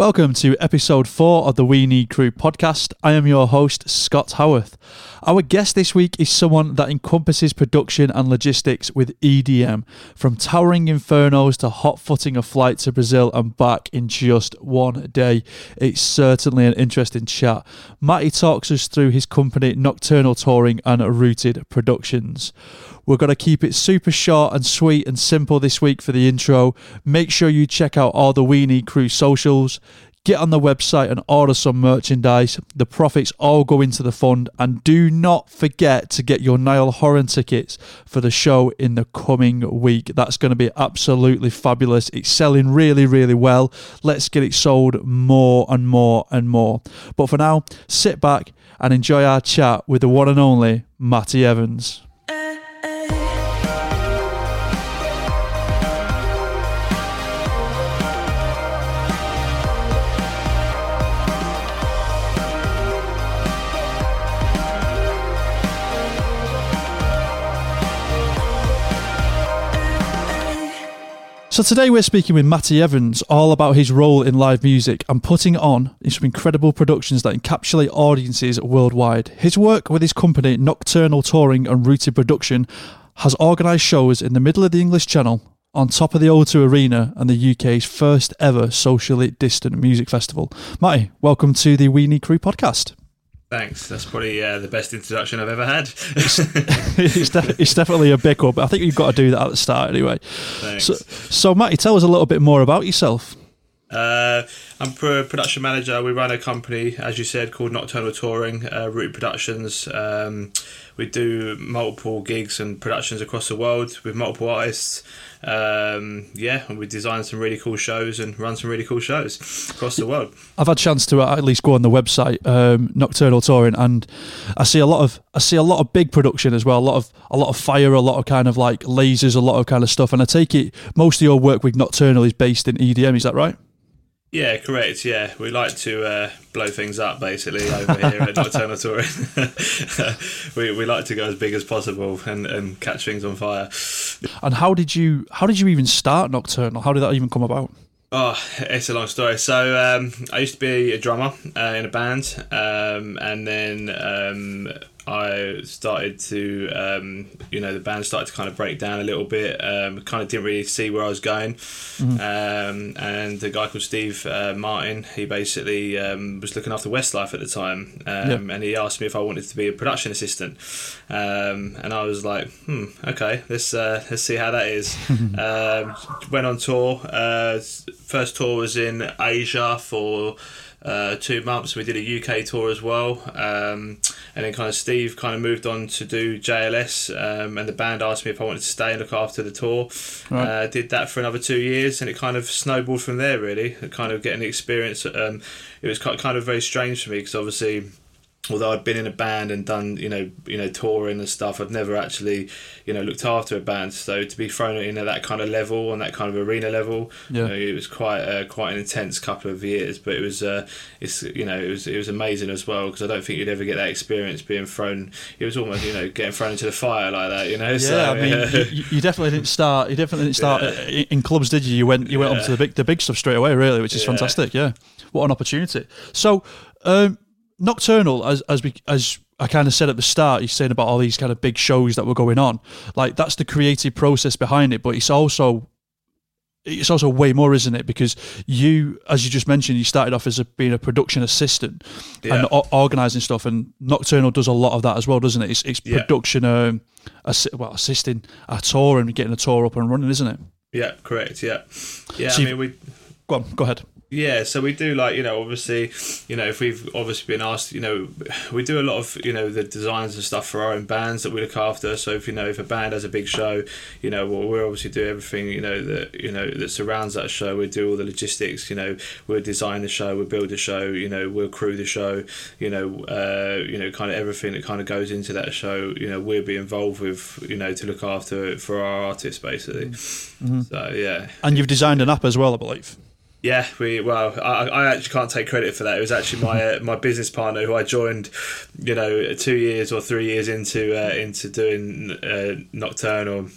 Welcome to episode four of the We Need Crew podcast. I am your host, Scott Howarth. Our guest this week is someone that encompasses production and logistics with EDM, from towering infernos to hot footing a flight to Brazil and back in just one day. It's certainly an interesting chat. Mattie talks us through his company, Nocturnal Touring and Rooted Productions. We're going to keep it super short and sweet and simple this week for the intro. Make sure you check out all the We Need Crew socials. Get on the website and order some merchandise. The profits all go into the fund. And do not forget to get your Niall Horan tickets for the show in the coming week. That's going to be absolutely fabulous. It's selling really, really well. Let's get it sold more and more and more. But for now, sit back and enjoy our chat with the one and only Mattie Evans. So today we're speaking with Mattie Evans all about his role in live music and putting on some incredible productions that encapsulate audiences worldwide. His work with his company Nocturnal Touring and Rooted Production has organised shows in the middle of the English Channel, on top of the O2 Arena and the UK's first ever socially distant music festival. Mattie, welcome to the We Need Crew podcast. Thanks. That's probably uh, the best introduction I've ever had. it's, it's, def- it's, definitely a big up, but I think you've got to do that at the start anyway. Thanks. So, so Mattie, tell us a little bit more about yourself. Uh, I'm pro production manager. We run a company, as you said, called Nocturnal Touring, uh, Root Productions. Um, we do multiple gigs and productions across the world with multiple artists. Um, yeah, and we design some really cool shows and run some really cool shows across the world. I've had a chance to at least go on the website um, Nocturnal Touring, and I see a lot of I see a lot of big production as well. A lot of a lot of fire, a lot of kind of like lasers, a lot of kind of stuff. And I take it most of your work with Nocturnal is based in EDM. Is that right? Yeah, correct. Yeah, we like to uh, blow things up basically over here at Nocturnal Touring. we, we like to go as big as possible and, and catch things on fire. And how did you how did you even start Nocturnal? How did that even come about? Oh, it's a long story. So um, I used to be a drummer uh, in a band, um, and then um, I started to, um, you know, the band started to kind of break down a little bit. Um, kind of didn't really see where I was going. Mm-hmm. Um, and a guy called Steve uh, Martin, he basically um, was looking after Westlife at the time. Um, and he asked me if I wanted to be a production assistant. Um, and I was like, hmm, okay, let's, uh, let's see how that is. went on tour. Uh, first tour was in Asia for uh, two months. We did a UK tour as well, um, and then kind of Steve kind of moved on to do JLS, um, and the band asked me if I wanted to stay and look after the tour. Right. Uh, did that for another two years, and it kind of snowballed from there. Really, kind of getting the experience. Um, it was kind of very strange for me because obviously although I'd been in a band and done you know you know touring and stuff, I've never actually you know looked after a band. So to be thrown in at that kind of level on that kind of arena level, yeah. You know, it was quite uh, quite an intense couple of years. But it was uh, it's you know it was it was amazing as well because I don't think you'd ever get that experience being thrown. It was almost you know getting thrown into the fire like that. You know. Yeah, so, I mean, you, you, definitely didn't start. You definitely didn't start yeah. in clubs, did you? You went you went yeah. on to the big the big stuff straight away, really, which is fantastic. Yeah, what an opportunity. So. Um, Nocturnal, as as we, as I kind of said at the start, he's saying about all these kind of big shows that were going on. Like that's the creative process behind it, but it's also it's also way more, isn't it? Because you, as you just mentioned, you started off as a, being a production assistant yeah. and o- organizing stuff, and Nocturnal does a lot of that as well, doesn't it? It's, it's production, yeah. um, assi- well, assisting a tour and getting a tour up and running, isn't it? Yeah, correct. Yeah, yeah. So I mean, we go on, go ahead. Yeah, so we do like you know obviously you know if we've obviously been asked you know we do a lot of you know the designs and stuff for our own bands that we look after. So if you know if a band has a big show, you know well, we obviously do everything you know that you know that surrounds that show. We do all the logistics. You know we'll design the show, we'll build the show. You know we'll crew the show. You know uh, you know kind of everything that kind of goes into that show. You know we'll be involved with you know to look after it for our artists basically. Mm-hmm. So yeah, and you've designed an app as well, I believe. Yeah, we well, I, I actually can't take credit for that. It was actually my uh, my business partner who I joined, you know, two years or three years into uh, into doing uh, Nocturnal.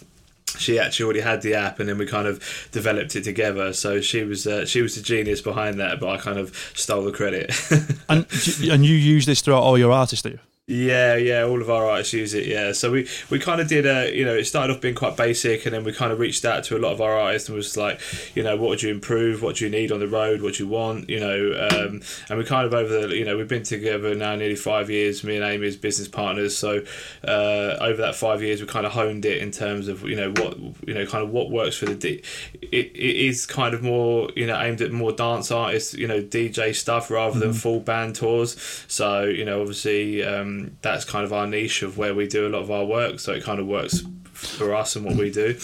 she actually already had the app, and then we kind of developed it together. So she was uh, she was the genius behind that, but I kind of stole the credit. and and you use this throughout all your artists, do you? Yeah, yeah, all of our artists use it. Yeah, so we we kind of did a you know it started off being quite basic, and then we kind of reached out to a lot of our artists and was like, you know, what would you improve? What do you need on the road? What do you want? You know, um, and we kind of over the you know we've been together now nearly five years. Me and Amy as business partners. So uh, over that five years, we kind of honed it in terms of you know what you know kind of what works for the D. It, it is kind of more you know aimed at more dance artists, you know, DJ stuff rather mm-hmm. than full band tours. So you know, obviously. Um, that's kind of our niche of where we do a lot of our work. So it kind of works for us and what we do.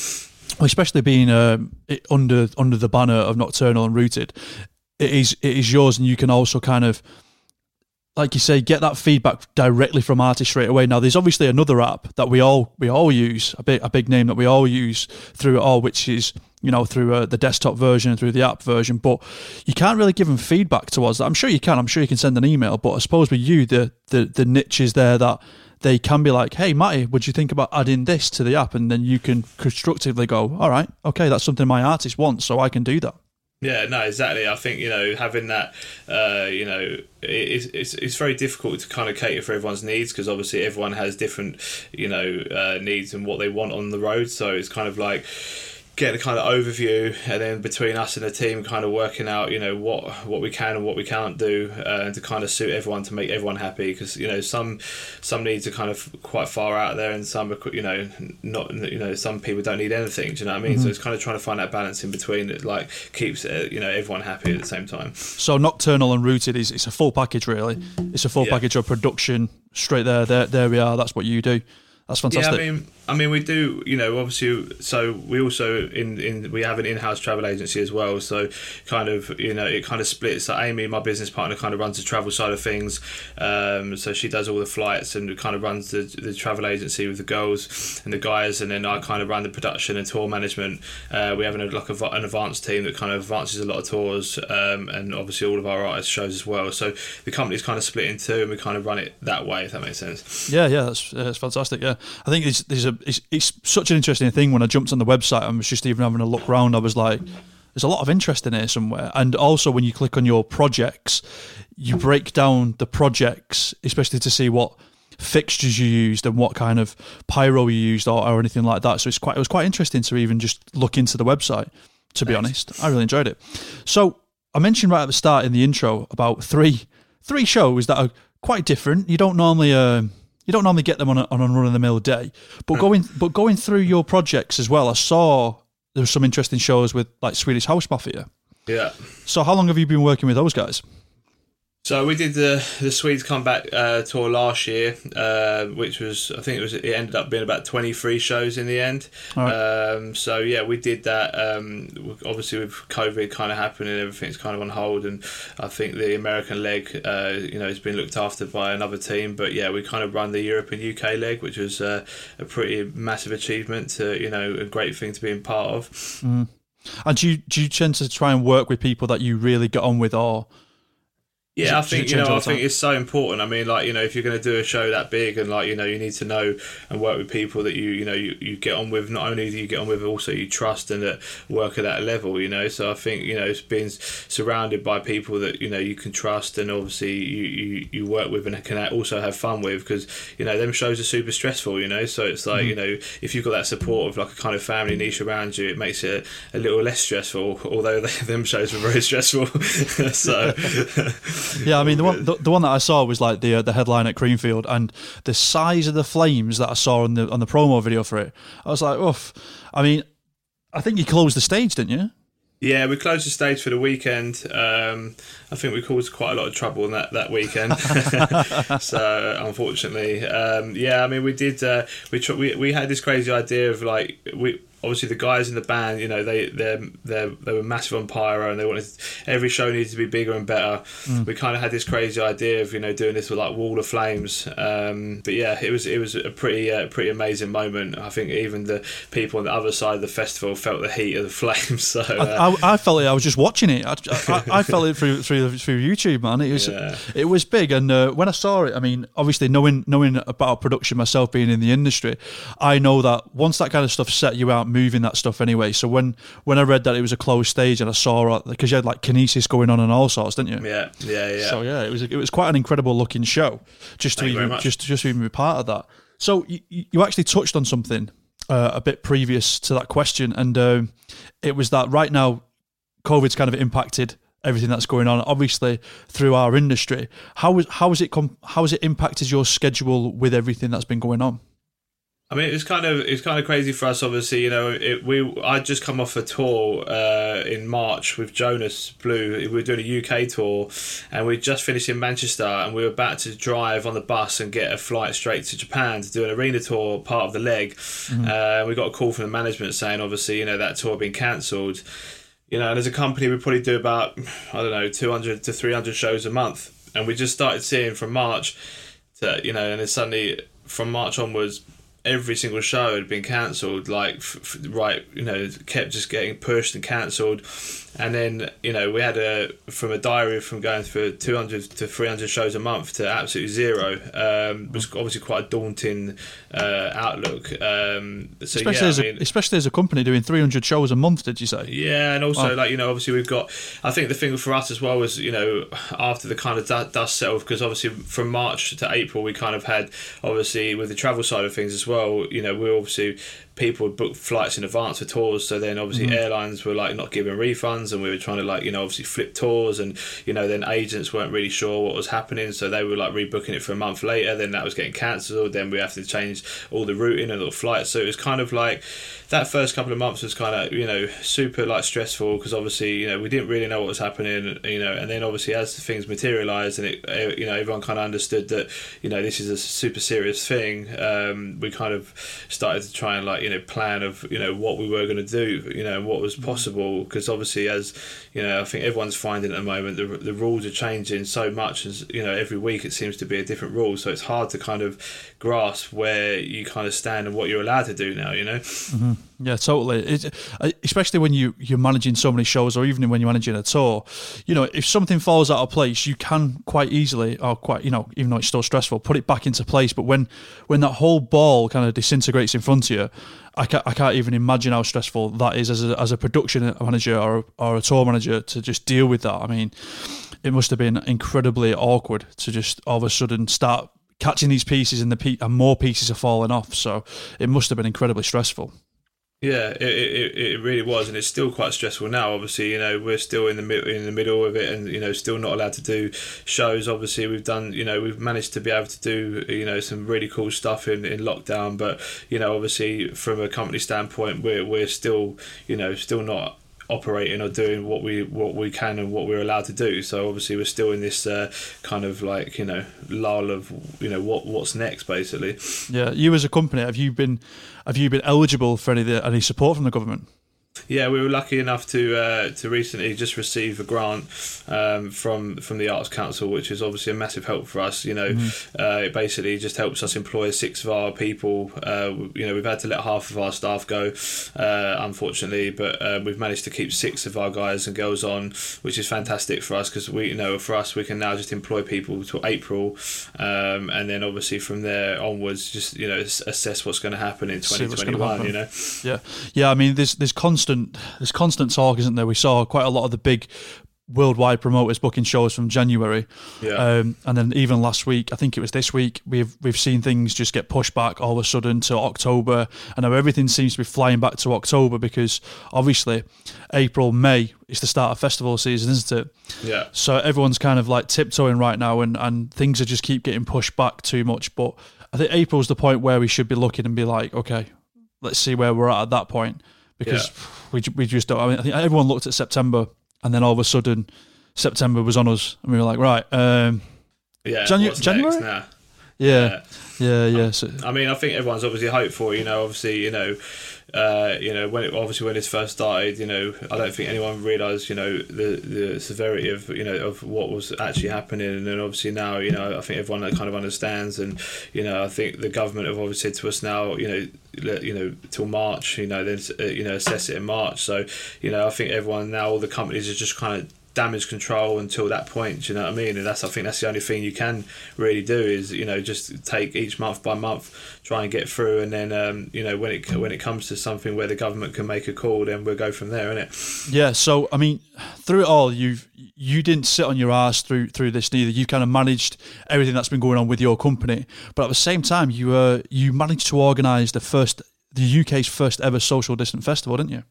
Especially being uh, under under the banner of Nocturnal and Rooted, it is it is yours, and you can also kind of like you say, get that feedback directly from artists straight away. Now, there's obviously another app that we all we all use, a big a big name that we all use through it all, which is you know through uh, the desktop version and through the app version. But you can't really give them feedback towards that. I'm sure you can. I'm sure you can send an email. But I suppose with you, the the the niche is there that they can be like, "Hey, Mattie, would you think about adding this to the app?" And then you can constructively go, "All right, okay, that's something my artist wants, so I can do that." Yeah, no, exactly. I think you know having that, uh, you know, it's, it's it's very difficult to kind of cater for everyone's needs because obviously everyone has different, you know, uh, needs and what they want on the road. So it's kind of like get a kind of overview, and then between us and the team, kind of working out, you know, what what we can and what we can't do, uh, to kind of suit everyone to make everyone happy. Because you know, some some needs are kind of quite far out there, and some are, you know, not you know, some people don't need anything. Do you know what I mean? Mm-hmm. So it's kind of trying to find that balance in between that, like keeps uh, you know everyone happy at the same time. So nocturnal and rooted is it's a full package, really. It's a full yeah. package of production straight there. There, there we are. That's what you do. That's fantastic. Yeah, I mean, I mean, we do, you know, obviously. So we also in in we have an in-house travel agency as well. So kind of, you know, it kind of splits. So Amy, my business partner, kind of runs the travel side of things. Um, so she does all the flights and kind of runs the, the travel agency with the girls and the guys, and then I kind of run the production and tour management. Uh, we have an like a, an advanced team that kind of advances a lot of tours, um, and obviously all of our artist shows as well. So the company's kind of split in two, and we kind of run it that way. If that makes sense. Yeah, yeah, that's, that's fantastic. Yeah, I think there's, there's a it's, it's such an interesting thing. When I jumped on the website and was just even having a look around, I was like, there's a lot of interest in here somewhere. And also, when you click on your projects, you break down the projects, especially to see what fixtures you used and what kind of pyro you used or, or anything like that. So it's quite it was quite interesting to even just look into the website. To be honest, I really enjoyed it. So I mentioned right at the start in the intro about three three shows that are quite different. You don't normally. Uh, you don't normally get them on a, on a run of the mill day. But going but going through your projects as well, I saw there were some interesting shows with like Swedish House Mafia. Yeah. So how long have you been working with those guys? So we did the the Swedes comeback uh, tour last year, uh, which was I think it was it ended up being about twenty three shows in the end. Right. Um, so yeah, we did that. Um, obviously, with COVID kind of happening, everything's kind of on hold, and I think the American leg, uh, you know, has been looked after by another team. But yeah, we kind of run the Europe and UK leg, which was uh, a pretty massive achievement. To you know, a great thing to be in part of. Mm. And do you do you tend to try and work with people that you really get on with, or yeah, I think you know. I think it's so important. I mean, like you know, if you're going to do a show that big, and like you know, you need to know and work with people that you you know you, you get on with. Not only do you get on with, also you trust and that work at that level. You know, so I think you know, it's being surrounded by people that you know you can trust, and obviously you you, you work with and can also have fun with because you know them shows are super stressful. You know, so it's like mm-hmm. you know if you've got that support of like a kind of family niche around you, it makes it a little less stressful. Although them shows were very stressful, so. yeah, I mean the one the, the, one that I saw was like the uh, the headline at Creamfield, and the size of the flames that I saw on the on the promo video for it, I was like, oof. I mean, I think you closed the stage, didn't you? Yeah, we closed the stage for the weekend. Um, I think we caused quite a lot of trouble in that, that weekend. so unfortunately, um, yeah, I mean, we did. Uh, we, tr- we we had this crazy idea of like we obviously the guys in the band, you know, they they they they were massive on pyro, and they wanted every show needed to be bigger and better. Mm. We kind of had this crazy idea of you know doing this with like wall of flames. Um, but yeah, it was it was a pretty uh, pretty amazing moment. I think even the people on the other side of the festival felt the heat of the flames. So uh, I, I, felt it. I was just watching it. I, I, I felt it through through through YouTube, man. It was yeah. it was big, and uh, when I saw it, I mean, obviously knowing knowing about production myself, being in the industry, I know that once that kind of stuff set you out moving that stuff anyway. So when when I read that it was a closed stage and I saw because you had like Kinesys going on and all sorts, didn't you? Yeah, yeah, yeah. So yeah, it was it was quite an incredible looking show. Just to Thank very even just just to even be part of that. So you, you actually touched on something uh, a bit previous to that question, and um, it was that right now, COVID's kind of impacted everything that's going on. Obviously, through our industry, how was how has it com- how has it impacted your schedule with everything that's been going on? I mean, it's kind of it's kind of crazy for us. Obviously, you know, it, we I just come off a tour uh, in March with Jonas Blue. We were doing a UK tour, and we just finished in Manchester, and we were about to drive on the bus and get a flight straight to Japan to do an arena tour, part of the leg. Uh, we got a call from the management saying, obviously, you know, that tour had been cancelled. You know, and as a company, we probably do about I don't know, two hundred to three hundred shows a month, and we just started seeing from March to you know, and then suddenly from March onwards every single show had been cancelled like f- f- right you know kept just getting pushed and cancelled and then you know we had a from a diary from going for 200 to 300 shows a month to absolutely zero um was obviously quite a daunting uh, outlook um so Especially yeah, as I mean, especially as a company doing 300 shows a month, did you say? yeah, and also Oh. like you know, obviously we've got. I think the thing for us as well was you know after the kind of du- dust settled because obviously from March to April we kind of had obviously with the travel side of things as well. You know, we obviously people would book flights in advance for tours, so then obviously airlines were like not giving refunds, and we were trying to like you know obviously flip tours, and you know then agents weren't really sure what was happening, so they were like rebooking it for a month later. Then that was getting cancelled. Then we have to change all the routing and all the flights. So it was kind of like that first couple of months was kind of you know super like stressful because obviously you know we didn't really know what was happening you know and then obviously as things materialized and it you know everyone kind of understood that you know this is a super serious thing um, we kind of started to try and like you know plan of you know what we were going to do you know what was mm. possible because obviously as you know I think everyone's finding at the moment the, the rules are changing so much as you know every week it seems to be a different rule. So it's hard to kind of grasp where you kind of stand and what you're allowed to do now you know mm-hmm. Yeah, totally. It, uh, especially when you you're managing so many shows, or even when you're managing a tour, you know, if something falls out of place, you can quite easily, or quite, you know, even though it's still stressful, put it back into place. But when when that whole ball kind of disintegrates in front of you, I can't, I can't even imagine how stressful that is as a, as a production manager or or a tour manager to just deal with that. I mean, it must have been incredibly awkward to just all of a sudden start catching these pieces and the pe- and more pieces are falling off. So it must have been incredibly stressful. Yeah, it, it, it really was, and it's still quite stressful now. Obviously, you know we're still in the mid- in the middle of it, and you know still not allowed to do shows. Obviously, we've done you know we've managed to be able to do you know some really cool stuff in, in lockdown, but you know obviously from a company standpoint, we're we're still you know still not operating or doing what we what we can and what we're allowed to do. So obviously we're still in this uh, kind of like you know lull of you know what what's next basically. Yeah, you as a company, have you been have you been eligible for any any support from the government? Yeah, we were lucky enough to uh, to recently just receive a grant um, from from the Arts Council, which is obviously a massive help for us. You know, uh, it basically just helps us employ six of our people. Uh, you know, we've had to let half of our staff go, uh, unfortunately, but uh, we've managed to keep six of our guys and girls on, which is fantastic for us because we you know for us we can now just employ people till April, um, and then obviously from there onwards, just you know assess what's going to happen in twenty twenty one. You know. Yeah, yeah. I mean, there's there's constant there's constant talk, isn't there? We saw quite a lot of the big worldwide promoters booking shows from January, Yeah. um, and then even last week, I think it was this week, we've we've seen things just get pushed back all of a sudden to October, and now everything seems to be flying back to October because obviously April May is the start of festival season, isn't it? Yeah. So everyone's kind of like tiptoeing right now, and, and things are just keep getting pushed back too much. But I think April's the point where we should be looking and be like, okay, let's see where we're at at that point because we we just don't. I mean, I think everyone looked at September, and then all of a sudden, September was on us, and we were like, right, um, Yeah. Janu- January? now? yeah, yeah, yeah. So, I mean, I think everyone's obviously hopeful. You know, obviously, you know, uh, you know, when it, obviously when this first started, you know, I don't think anyone realised, you know, the the severity of you know of what was actually happening, and then obviously now, you know, I think everyone kind of understands, and you know, I think the government have obviously said to us now, you know, let- you know, till March, you know, then uh, you know, assess it in March. So, you know, I think everyone now, all the companies are just kind of damage control until that point. Do you know what I mean? And that's I think that's the only thing you can really do is you know just take each month by month, try and get through, and then um, you know when it when it comes to something where the government can make a call, then we'll go from there, innit? Yeah. So I mean, through it all, you've you didn't sit on your ass through through this neither. You kind of managed everything that's been going on with your company, but at the same time, you uh, you managed to organise the first the UK's first ever social distant festival, didn't you?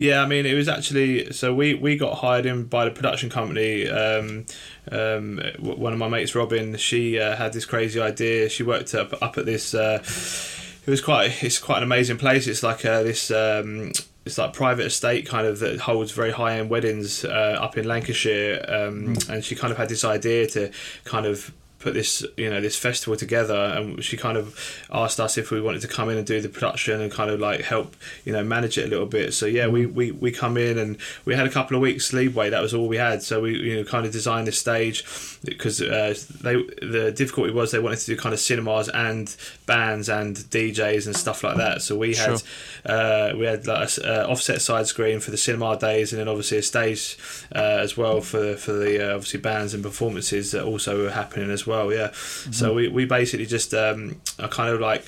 Yeah, I mean, it was actually so we, we got hired in by the production company. Um, um, one of my mates, Robin, she uh, had this crazy idea. She worked up up at this. Uh, it was quite it's quite an amazing place. It's like uh, this. Um, it's like private estate kind of that holds very high end weddings uh, up in Lancashire, um, mm. and she kind of had this idea to kind of put this you know this festival together and she kind of asked us if we wanted to come in and do the production and kind of like help you know manage it a little bit. So yeah we we, we come in and we had a couple of weeks leeway. That was all we had. So we you know kind of designed this stage because uh, they the difficulty was they wanted to do kind of cinemas and bands and DJs and stuff like that so we had sure. uh, we had like a, uh, offset side screen for the cinema days and then obviously a stage uh, as well for for the uh, obviously bands and performances that also were happening as well. Yeah. Mm-hmm. So we, we basically just um, I kind of like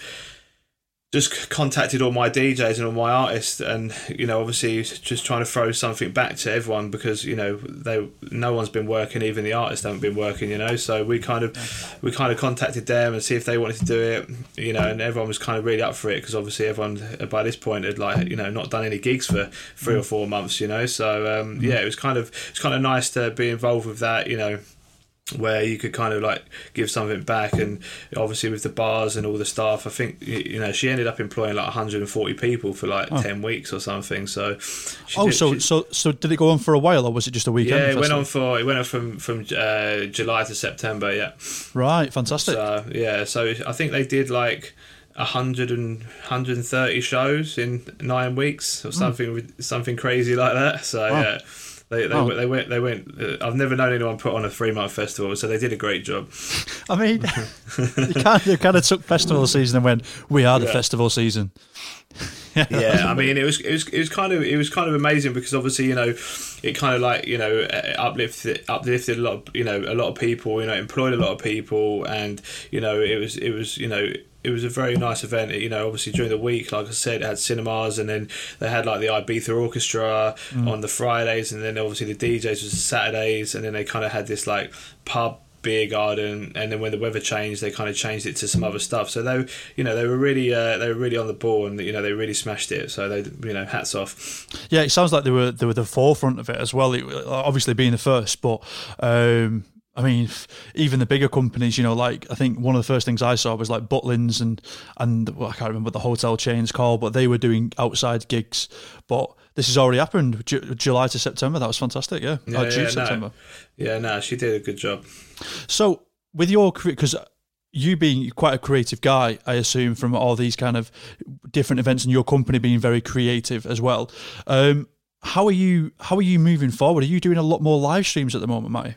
just contacted all my DJs and all my artists, and you know, obviously, just trying to throw something back to everyone because you know they no one's been working, even the artists haven't been working, you know. So we kind of we kind of contacted them and see if they wanted to do it, you know, and everyone was kind of really up for it because obviously everyone by this point had like you know not done any gigs for three or four months, you know. So um, mm-hmm. yeah, it was kind of it's kind of nice to be involved with that, you know where you could kind of like give something back and obviously with the bars and all the staff i think you know she ended up employing like 140 people for like oh. 10 weeks or something so oh did, so she, so so did it go on for a while or was it just a weekend yeah it went on for it went on from from uh, july to september yeah right fantastic so yeah so i think they did like 100 and 130 shows in nine weeks or hmm. something mm. something crazy like that so wow. yeah they they, oh. they went they went. Uh, I've never known anyone put on a three month festival, so they did a great job. I mean, you kind of, kind of took festival season and went, "We are the yeah. festival season." yeah, I mean, it was it was it was kind of it was kind of amazing because obviously you know, it kind of like you know uplifted uplifted a lot of you know a lot of people you know employed a lot of people and you know it was it was you know it was a very nice event. You know, obviously during the week, like I said, it had cinemas, and then they had like the Ibiza Orchestra mm. on the Fridays, and then obviously the DJs was the Saturdays, and then they kind of had this like pub beer garden and then when the weather changed they kind of changed it to some other stuff so they you know they were really uh, they were really on the ball and you know they really smashed it so they you know hats off yeah it sounds like they were they were the forefront of it as well it, obviously being the first but um I mean, even the bigger companies, you know, like I think one of the first things I saw was like Butlins and and well, I can't remember what the hotel chains called, but they were doing outside gigs. But this has already happened, July to September. That was fantastic. Yeah, yeah, oh, June yeah, September. No. Yeah, no, she did a good job. So with your career, because you being quite a creative guy, I assume from all these kind of different events and your company being very creative as well. Um, how are you? How are you moving forward? Are you doing a lot more live streams at the moment, Mattie?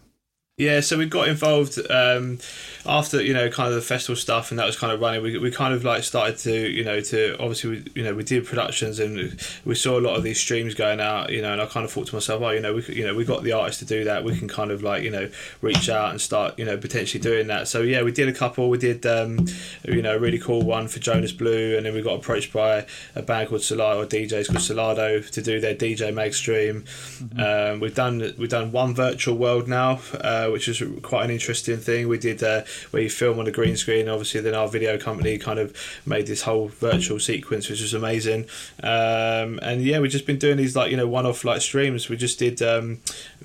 Yeah, so we got involved um, after you know kind of the festival stuff, and that was kind of running. We, we kind of like started to you know to obviously we, you know we did productions and we saw a lot of these streams going out. You know, and I kind of thought to myself, oh, you know, we you know we got the artists to do that. We can kind of like you know reach out and start you know potentially doing that. So yeah, we did a couple. We did um, you know a really cool one for Jonas Blue, and then we got approached by a band called Solardo or DJs called Solardo to do their DJ Mag stream. Mm-hmm. Um, we've done we've done one virtual world now. Uh, uh, which was quite an interesting thing. We did uh, where you film on a green screen. Obviously, then our video company kind of made this whole virtual sequence, which was amazing. Um, and yeah, we've just been doing these like you know one-off like streams. We just did um,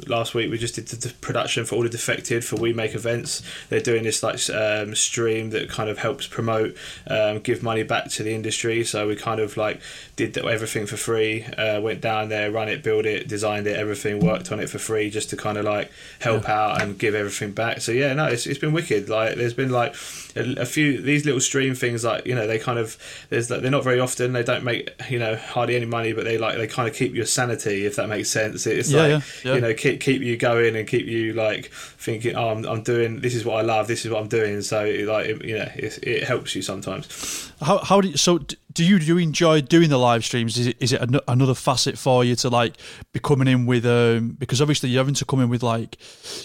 last week. We just did the production for all the defected for We Make events. They're doing this like um, stream that kind of helps promote, um, give money back to the industry. So we kind of like did everything for free. Uh, went down there, run it, build it, designed it, everything, worked on it for free, just to kind of like help yeah. out and give everything back. So yeah, no, it's, it's been wicked. Like there's been like a, a, few these little stream things like you know they kind of there's like, they're not very often. They don't make you know hardly any money, but they like they kind of keep your sanity if that makes sense. It's yeah, like yeah, yeah. you know keep keep you going and keep you like thinking oh I'm, I'm doing this is what I love this is what I'm doing. So like it, you know it, it helps you sometimes. How how do you, so do you do you enjoy doing the live streams? Is it is it an, another facet for you to like be coming in with um because obviously you're having to come in with like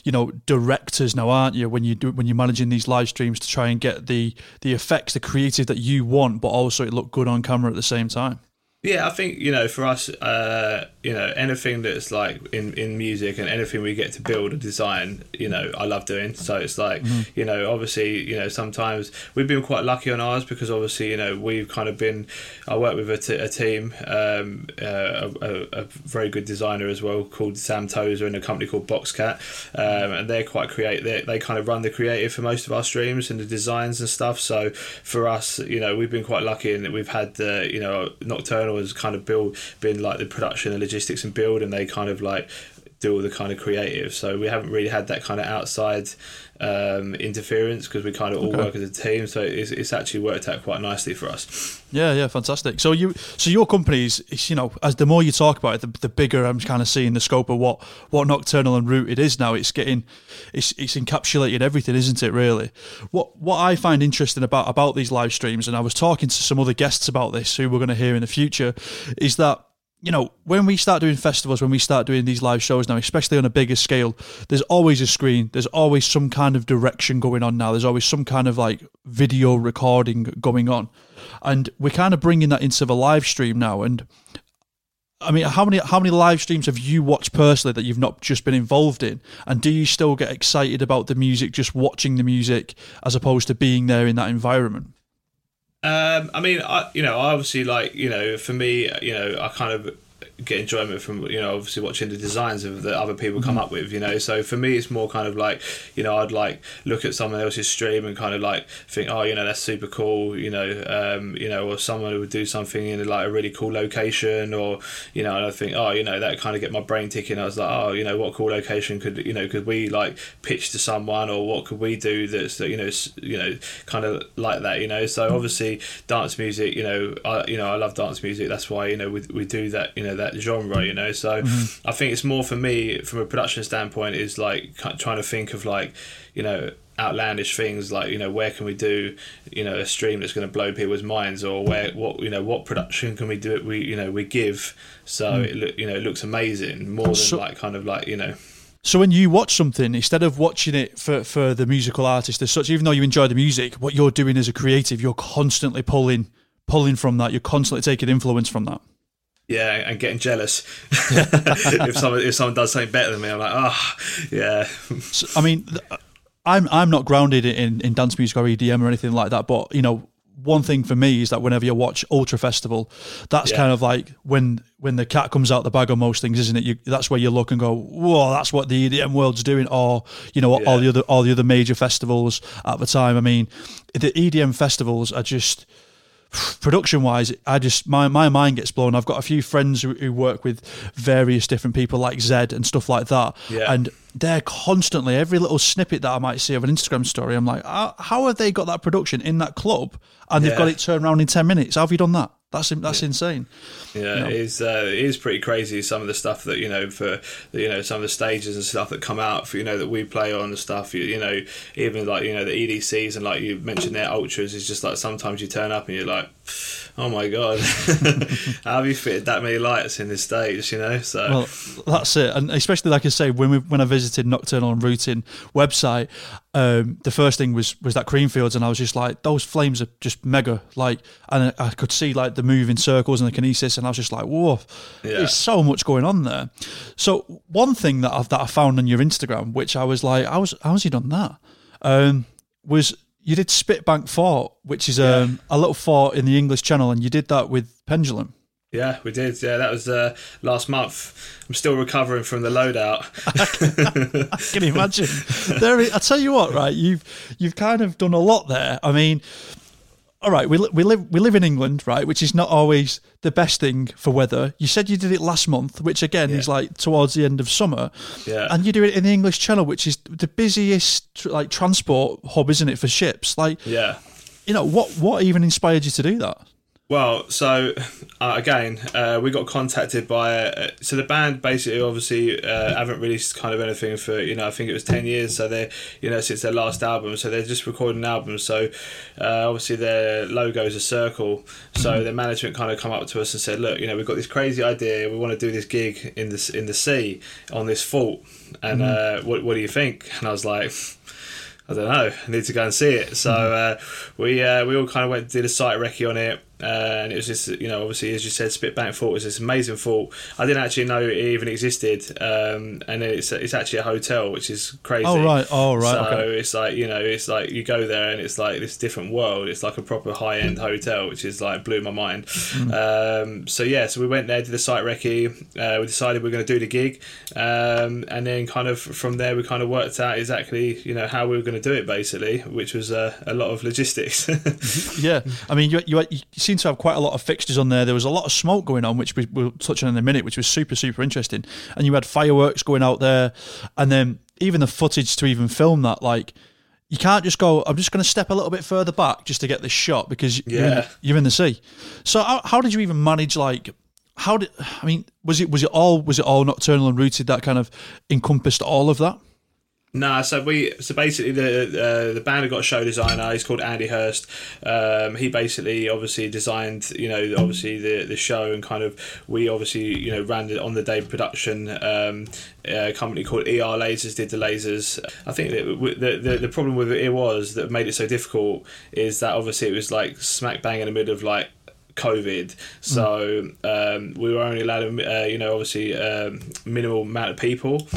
you know directors now, aren't you? When you do when you're managing these live streams to try and get the the effects, the creative that you want, but also it look good on camera at the same time. Yeah, I think you know, for us, uh, you know, anything that's like in, in music and anything we get to build and design, you know, I love doing. So it's like, mm-hmm. you know, obviously, you know, sometimes we've been quite lucky on ours because obviously, you know, we've kind of been. I work with a, t- a team, um, uh, a, a, very good designer as well called Sam Tozer and a company called Boxcat, um, and they're quite creative. They, they kind of run the creative for most of our streams and the designs and stuff. So for us, you know, we've been quite lucky in that we've had the, you know, nocturnal was kind of build been like the production and logistics and build, and they kind of like do all the kind of creative. So we haven't really had that kind of outside um, interference because we kind of all okay. work as a team. So it's, it's actually worked out quite nicely for us. Yeah, yeah, fantastic. So you, so your company's, you know, as the more you talk about it, the, the bigger I'm kind of seeing the scope of what what nocturnal and rooted is now. It's getting, it's it's encapsulated everything, isn't it? Really. What what I find interesting about about these live streams, and I was talking to some other guests about this who we're going to hear in the future, is that you know, when we start doing festivals, when we start doing these live shows now, especially on a bigger scale, there's always a screen. There's always some kind of direction going on now. There's always some kind of like video recording going on. And we're kind of bringing that into the live stream now. And I mean, how many how many live streams have you watched personally that you've not just been involved in? And do you still get excited about the music, just watching the music, as opposed to being there in that environment? Um, I mean, I, you know, obviously, like you know, for me, you know, I kind of get enjoyment from you know obviously watching the designs of that other people come mm-hmm. up with you know so for me it's more kind of like you know I'd like look at someone else's stream and kind of like think oh you know that's super cool you know um, you know or someone would do something in like a really cool location or you know and I think oh you know that kind of get my brain ticking I was like oh you know what cool location could you know could we like pitch to someone or what could we do that's that you know you know kind of like that you know so obviously dance music you know I you know I love dance music that's why you know we, we do that you know that that genre, you know. So mm-hmm. I think it's more for me from a production standpoint is like trying to think of like you know outlandish things like you know where can we do you know a stream that's going to blow people's minds or where what you know what production can we do it we you know we give so mm. it look you know it looks amazing more than so, like kind of like you know so when you watch something instead of watching it for, for the musical artist as such even though you enjoy the music what you're doing as a creative you're constantly pulling pulling from that you're constantly taking influence from that yeah, and getting jealous if someone if someone does something better than me. I'm like, oh, yeah. So, I mean, I'm I'm not grounded in in dance music or EDM or anything like that, but you know, one thing for me is that whenever you watch Ultra Festival, that's yeah. kind of like when when the cat comes out the bag on most things, isn't it? You, that's where you look and go, "Whoa, that's what the EDM world's doing," or you know, yeah. all the other all the other major festivals at the time. I mean, the EDM festivals are just production wise, I just my, my mind gets blown. I've got a few friends who, who work with various different people like Zedd and stuff like that, yeah. and they're constantly every little snippet that I might see of an Instagram story. I'm like, ah, how have they got that production in that club and they've got it turned around in ten minutes? How have you done that? That's that's yeah. insane. Yeah, you know? it is. Uh, it is pretty crazy. Some of the stuff that you know for you know some of the stages and stuff that come out for you know that we play on the stuff. You, you know, even like you know the EDCs and like you mentioned their ultras is just like sometimes you turn up and you're like oh my god, how have you fitted that many lights in this stage? You know, so well, that's it. And especially like I say, when we when I visited Nocturnal and Rooted website, um, the first thing was was that Creamfields, and I was just like, those flames are just mega. Like, and I could see like the moving circles and the Kinesys, and I was just like, whoa, yeah. there's so much going on there. So one thing that I've that I found on your Instagram, which I was like, I was how's he done that? Um, was you did Spitbank Fort, which is yeah. um, a little fort in the English Channel, and you did that with Pendulum. Yeah, we did. Yeah, that was uh, last month. I'm still recovering from the loadout. I can imagine. There, I tell you what, right? You've you've kind of done a lot there. I mean, all right, we, we live we live in England, right, which is not always the best thing for weather. You said you did it last month, which again yeah. is like towards the end of summer, yeah. and you do it in the English Channel, which is the busiest like transport hub, isn't it, for ships? Like, yeah, you know what what even inspired you to do that? Well, so uh, again, uh, we got contacted by uh, so the band basically obviously uh, haven't released kind of anything for you know I think it was ten years so they you know since their last album so they're just recording albums so uh, obviously their logo is a circle so mm-hmm. their management kind of come up to us and said look you know we've got this crazy idea we want to do this gig in this in the sea on this fort and mm-hmm. Uh, what what do you think and I was like. I don't know. I need to go and see it. So mm-hmm. uh, we uh, we all kind of went did a site recce on it. Uh, and it was just, you know, obviously, as you said, Spitbank Fort was this amazing fort. I didn't actually know it even existed. Um, and it's it's actually a hotel, which is crazy. Oh, right. Oh, right. So okay. it's like, you know, it's like you go there and it's like this different world. It's like a proper high end hotel, which is like blew my mind. Mm. Um, so, yeah, so we went there, did the site recce. Uh, we decided we are going to do the gig. Um, and then kind of from there, we kind of worked out exactly, you know, how we were going to do it, basically, which was uh, a lot of logistics. yeah. I mean, you, you, you seem to have quite a lot of fixtures on there. There was a lot of smoke going on, which we, will touch on in a minute, which was super, super interesting. And you had fireworks going out there, and then even the footage to even film that, like you can't just go. I'm just going to step a little bit further back just to get this shot because yeah. you're, in the, you're in the sea. So how, how did you even manage like? How did I mean? Was it was it all was it all nocturnal and rooted that kind of encompassed all of that? Nah, so we so basically the uh, the band have got a show designer. He's called Andy Hurst. Um, he basically obviously designed you know obviously the the show and kind of we obviously you know ran it on the day production. Um, a company called ER Lasers did the lasers. I think the, the the problem with it was that made it so difficult is that obviously it was like smack bang in the middle of like COVID, so um, we were only allowed, uh, you know, obviously um, minimal amount of people,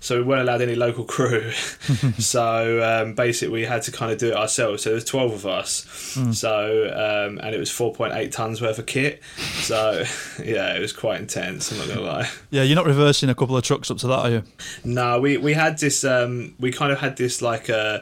so we weren't allowed any local crew. so um, basically, we had to kind of do it ourselves. So there was twelve of us, mm. so um, and it was four point eight tons worth of kit. So yeah, it was quite intense. I'm not gonna lie. Yeah, you're not reversing a couple of trucks up to that, are you? No, we we had this. Um, we kind of had this like. Uh,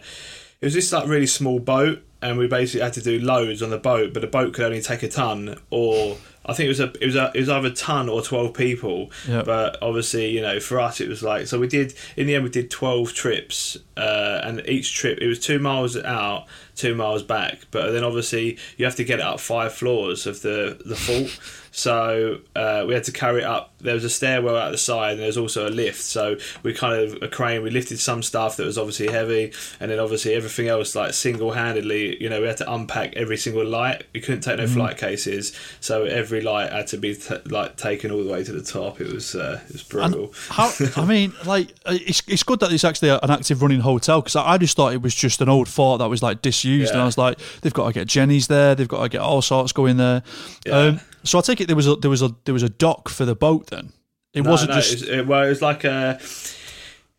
it was this like really small boat and we basically had to do loads on the boat, but the boat could only take a ton, or I think it was a it was a, it was either a ton or twelve people. Yep. But obviously, you know, for us it was like so we did in the end we did twelve trips, uh, and each trip it was two miles out, two miles back. But then obviously you have to get it up five floors of the the fort. So uh, we had to carry it up. There was a stairwell out the side, and there's also a lift. So we kind of a crane. We lifted some stuff that was obviously heavy, and then obviously everything else like single handedly. You know, we had to unpack every single light. We couldn't take no mm flight cases, so every light had to be t- like taken all the way to the top. It was uh, it was brutal. How I mean, like uh, it's it's good that it's actually an active running hotel because I, I just thought it was just an old fort that was like disused, yeah. and I was like, they've got to get Genies there, they've got to get all sorts going there. Yeah. Um, so I take it there was a there was a there was a dock for the boat then. It no, wasn't no, just it was, it, well, it was like a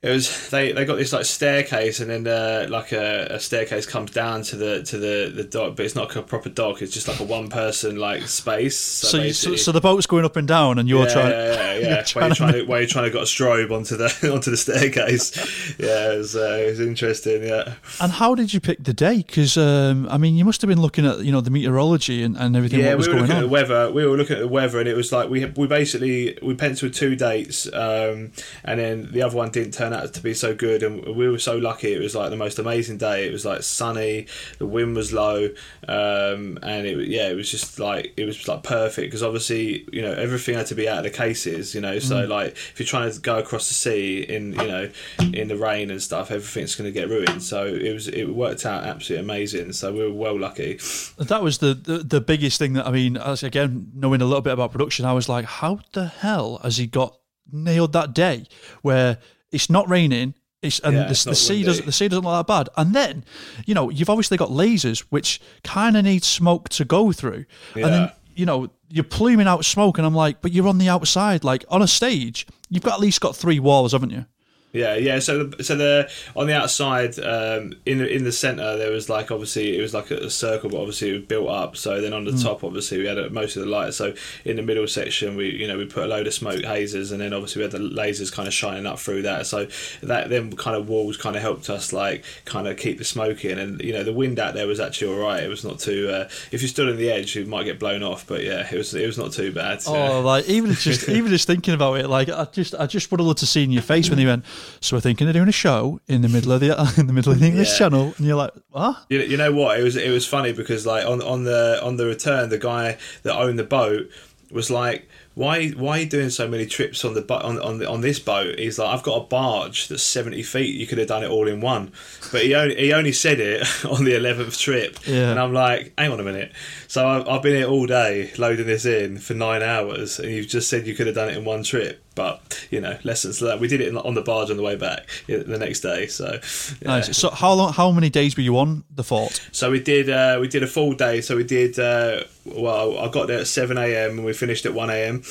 it was they, they got this like staircase and then uh, like a, a, staircase comes down to the to the the dock but it's not like a proper dock it's just like a one person like space so so, you, so, so, the boat's going up and down and you're yeah, trying yeah yeah, yeah. You're trying, trying to, where you're trying to got a strobe onto the onto the staircase yeah it was, uh, it was interesting yeah and how did you pick the day because um, I mean you must have been looking at you know the meteorology and, and everything yeah we were looking on. at the weather we were looking at the weather and it was like we we basically we penciled two dates um, and then the other one didn't turn out to be so good and we were so lucky. It was like the most amazing day. It was like sunny, the wind was low, um, and it yeah, it was just like it was like perfect because obviously you know everything had to be out of the cases. You know, so mm. like if you're trying to go across the sea in you know in the rain and stuff, everything's going to get ruined. So it was it worked out absolutely amazing. So we were well lucky. That was the the, the biggest thing that I mean. As again, knowing a little bit about production, I was like, how the hell has he got nailed that day where it's not raining it's, and yeah, the, the sea doesn't the sea doesn't look that bad. And then, you know, you've obviously got lasers which kind of need smoke to go through, yeah. and then you know you're pluming out smoke, and I'm like, but you're on the outside, like on a stage, you've got at least got three walls, haven't you? Yeah, yeah. So, the, so the on the outside, um, in the, in the center, there was like obviously it was like a, circle, but obviously it was built up. So then on the mm. top, obviously we had a, most of the light. So in the middle section, we you know we put a load of smoke hazers, and then obviously we had the lasers kind of shining up through that. So that then kind of walls kind of helped us like kind of keep the smoke in, and you know the wind out there was actually all right. It was not too. Uh, if you stood on the edge, you might get blown off, but yeah, it was it was not too bad. So. Oh, like even just even just thinking about it, like I just I just would have loved to see in your face when you went So we're thinking of doing a show in the middle of the in the middle of the English Yeah. Channel, and you're like, what? You, you know what? It was it was funny because like on on the on the return, the guy that owned the boat was like, "Why why are you doing so many trips on the boat on on the, on this boat?" He's like, "I've got a barge that's seventy feet. You could have done it all in one." But he only he only said it on the eleventh trip, Yeah. and I'm like, "Hang on a minute." So I've, I've been here all day loading this in for nine hours, and you've just said you could have done it in one trip. But you know, lessons learned. We did it on the barge on the way back the next day. So yeah. Nice. So how long? How many days were you on the fort? So we did uh, we did a full day. So we did uh, well. I got there at seven a.m. and we finished at one a.m.